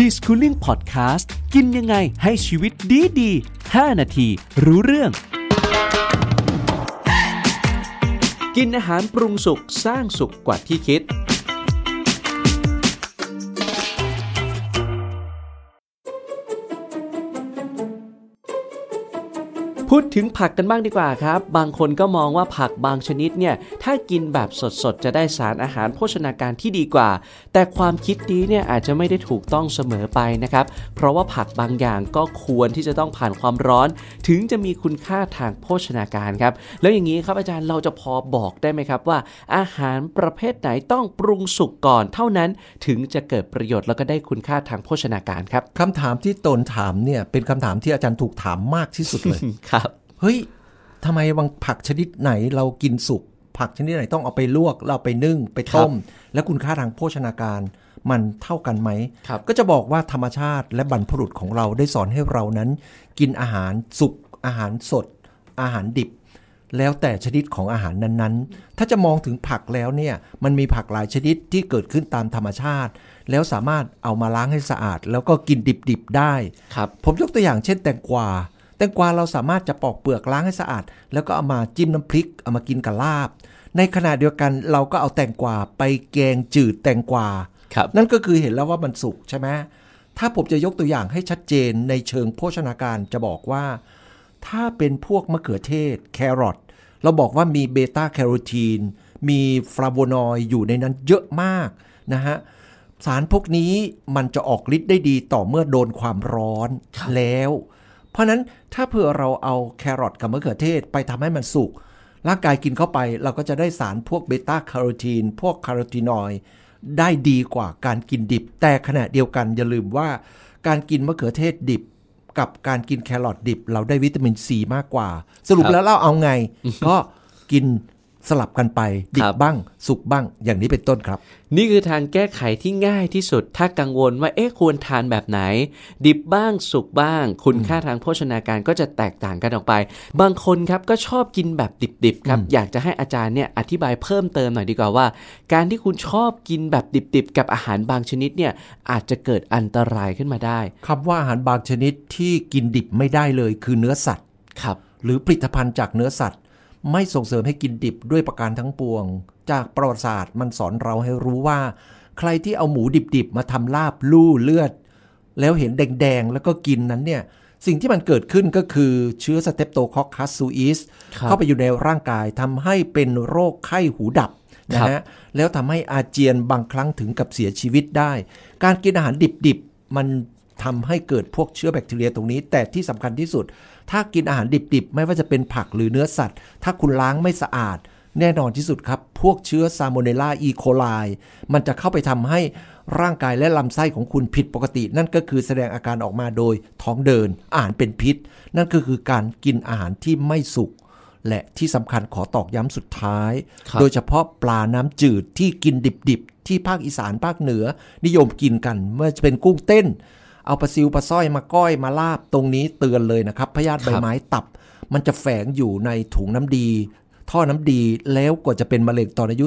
ดีสคูลิ่งพอดแคสต์กินยังไงให้ชีวิตดีดี5นาที รู้เรื่อง กินอาหารปรุงสุกสร้างสุขกว่าที่คิด พูดถึงผักกันบ้างดีกว่าครับ บางคนก็มองว่าผักบางชนิดเนี่ย ถ้ากินแบบสดๆ จะได้สารอาหารโภชนาการที่ดีกว่า แต่ความคิดนี้เนี่ยอาจจะไม่ได้ถูกต้องเสมอไปนะครับ เพราะว่าผักบางอย่างก็ควรที่จะต้องผ่านความร้อน ถึงจะมีคุณค่าทางโภชนาการครับ แล้วอย่างนี้ครับอาจารย์เราจะพอบอกได้ไหมครับว่า อาหารประเภทไหนต้องปรุงสุกก่อนเท่านั้น ถึงจะเกิดประโยชน์แล้วก็ได้คุณค่าทางโภชนาการครับคำถามที่ตนถามเนี่ยเป็นคำถามที่อาจารย์ถูกถามมากที่สุดเลยครับ เฮ้ยทำไมบางผักชนิดไหนเรากินสุก ผักชนิดไหนต้องเอาไปลวก เราไปนึ่งไปต้ม แล้วคุณค่าทางโภชนาการมันเท่ากันไหมครับก็จะบอกว่าธรรมชาติและบรรพบุรุษของเราได้สอนให้เรานั้น กินอาหารสุกอาหารสด อาหารดิบ แล้วแต่ชนิดของอาหารนั้นๆ ถ้าจะมองถึงผักแล้วเนี่ยมันมีผักหลายชนิดที่เกิดขึ้นตามธรรมชาติ แล้วสามารถเอามาล้างให้สะอาด แล้วก็กินดิบๆได้ครับผมยกตัวอย่างเช่นแตงกวา แตงกวาเราสามารถจะปอกเปลือกล้างให้สะอาด แล้วก็เอามาจิ้มน้ำพริกเอามากินกับลาบ ในขณะเดียวกันเราก็เอาแตงกวาไปแกงจืดแตงกวาครับนั่นก็คือเห็นแล้วว่ามันสุกใช่ไหมถ้าผมจะยกตัวอย่างให้ชัดเจนในเชิงโภชนาการจะบอกว่า ถ้าเป็นพวกมะเขือเทศ แครอทเราบอกว่ามีเบต้าแคโรทีนมีฟลาโวนอยด์อยู่ในนั้นเยอะมากนะฮะสารพวกนี้มันจะออกฤทธิ์ได้ดีต่อเมื่อโดนความร้อนแล้ว เพราะนั้นถ้าเผื่อเราเอาแครอทกับมะเขือเทศไปทำให้มันสุก ร่างกายกินเข้าไปเราก็จะได้สารพวกเบต้าแคโรทีน พวกคาร์โรทีนอยด์ได้ดีกว่าการกินดิบ แต่ขณะเดียวกันอย่าลืมว่า การกินมะเขือเทศดิบ กับการกินแครอทดิบ เราได้วิตามินซีมากกว่า สรุปแล้วเราเอาไง ก็กิน สลับกันไปดิครับบ้าง สุกบ้างอย่างนี้เป็นต้นครับ นี่คือทางแก้ไขที่ง่ายที่สุด ถ้ากังวลว่าเอ๊ะควรทานแบบไหน ดิบบ้างสุกบ้าง คุณค่าทางโภชนาการก็จะแตกต่างกันออกไป บางคนครับก็ชอบกินแบบดิบๆครับ อยากจะให้อาจารย์เนี่ยอธิบายเพิ่มเติมหน่อยดีกว่าว่า การที่คุณชอบกินแบบดิบๆ กับอาหารบางชนิดเนี่ยอาจจะเกิดอันตรายขึ้นมาได้คำว่าอาหารบางชนิดที่กินดิบไม่ได้เลยคือเนื้อสัตว์ครับหรือผลิตภัณฑ์จากเนื้อสัตว์ ไม่ส่งเสริมให้กินดิบด้วยประการทั้งปวง จากประวัติศาสตร์มันสอนเราให้รู้ว่า ใครที่เอาหมูดิบๆมาทำลาบลู่เลือด แล้วเห็นแดงๆ แล้วก็กินนั้นเนี่ยสิ่งที่มันเกิดขึ้นก็คือเชื้อสเตปโตคอคคัสซูอิสครับเข้าไปอยู่ในร่างกายทำให้เป็นโรคไข้หูดับนะครัฮะบแล้วทำให้อาเจียนบางครั้งถึงกับเสียชีวิตได้ การกินอาหารดิบๆ มันทำให้เกิดพวกเชื้อแบคทีเรียตรงนี้ แต่ที่สำคัญที่สุด ถ้ากินอาหารดิบๆ ไม่ว่าจะเป็นผักหรือเนื้อสัตว์ ถ้าคุณล้างไม่สะอาด แน่นอนที่สุดครับ พวกเชื้อซาโมเนล l าอีโคไลมันจะเข้าไปทำให้ร่างกายและลำไส้ของคุณผิดปกติ นั่นก็คือแสดงอาการออกมาโดยท้องเดิน อาหารเป็นพิษ นั่นก็คือการกินอาหารที่ไม่สุกและที่สำคัญขอตอกย้ำสุดท้ายครับโดยเฉพาะปลาน้ำจืดที่กินดิบๆ ที่ภาคอีสานภาคเหนือ นิยมกินกันเมื่อจะเป็นกุ้งเต้น เอาปลาซิวปลาสร้อยมาก้อยมาลาบตรงนี้เตือนเลยนะครับพยาธิใบไม้ตับ มันจะแฝงอยู่ในถุงน้ำดี ท่อน้ำดีแล้วกว่าจะเป็นมะเร็งตอนอายุ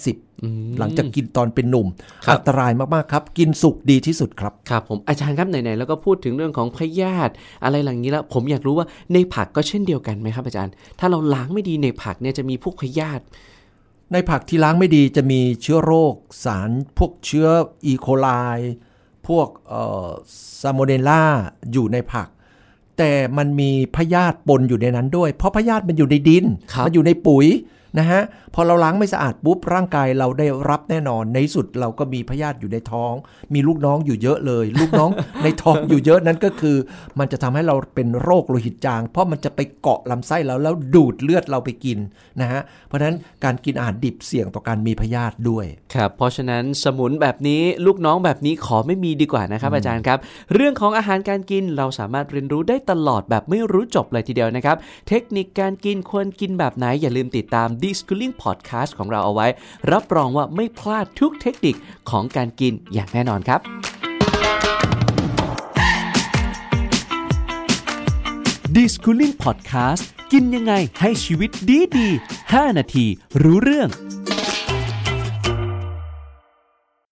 40-50 หลังจากกินตอนเป็นหนุ่มครับอันตรายมากๆครับ กินสุกดีที่สุดครับ ครับผมอาจารย์ครับไหนๆแล้วก็พูดถึงเรื่องของพยาธิอะไรหลังนี้แล้ว ผมอยากรู้ว่าในผักก็เช่นเดียวกันไหมครับอาจารย์ ถ้าเราล้างไม่ดีในผักเนี่ยจะมีพวกพยาธิในผักที่ล้างไม่ดีจะมีเชื้อโรคสารพวกเชื้ออีโคไล พวกซาโมเนล่าอยู่ในผัก แต่มันมีพยาธิปนอยู่ในนั้นด้วย เพราะพยาธิมันอยู่ในดินครับมันอยู่ในปุ๋ย นะฮะพอเราล้างไม่สะอาดปุ๊บร่างกายเราได้รับแน่นอน ในที่สุดเราก็มีพยาธิอยู่ในท้อง มีลูกน้องอยู่เยอะเลย ลูกน้องในท้องอยู่เยอะนั้นก็คือ มันจะทำให้เราเป็นโรคโลหิตจาง เพราะมันจะไปเกาะลำไส้เราแล้วดูดเลือดเราไปกินนะฮะเพราะฉะนั้นการกินอาหารดิบเสี่ยงต่อการมีพยาธิด้วยครับเพราะฉะนั้นสมุนแบบนี้ลูกน้องแบบนี้ขอไม่มีดีกว่านะครับ อาจารย์ครับ เรื่องของอาหารการกินเราสามารถเรียนรู้ได้ตลอดแบบไม่รู้จบเลยทีเดียวนะครับ เทคนิคการกินควรกินแบบไหนอย่าลืมติดตาม d i s c o o l i n g Podcast ของเราเอาไว้ รับรองว่าไม่พลาดทุกเทคนิคของการกินอย่างแน่นอนครับ d i s c o o l i n g Podcast กินยังไงให้ชีวิตดีดี 5 นาทีรู้เรื่อง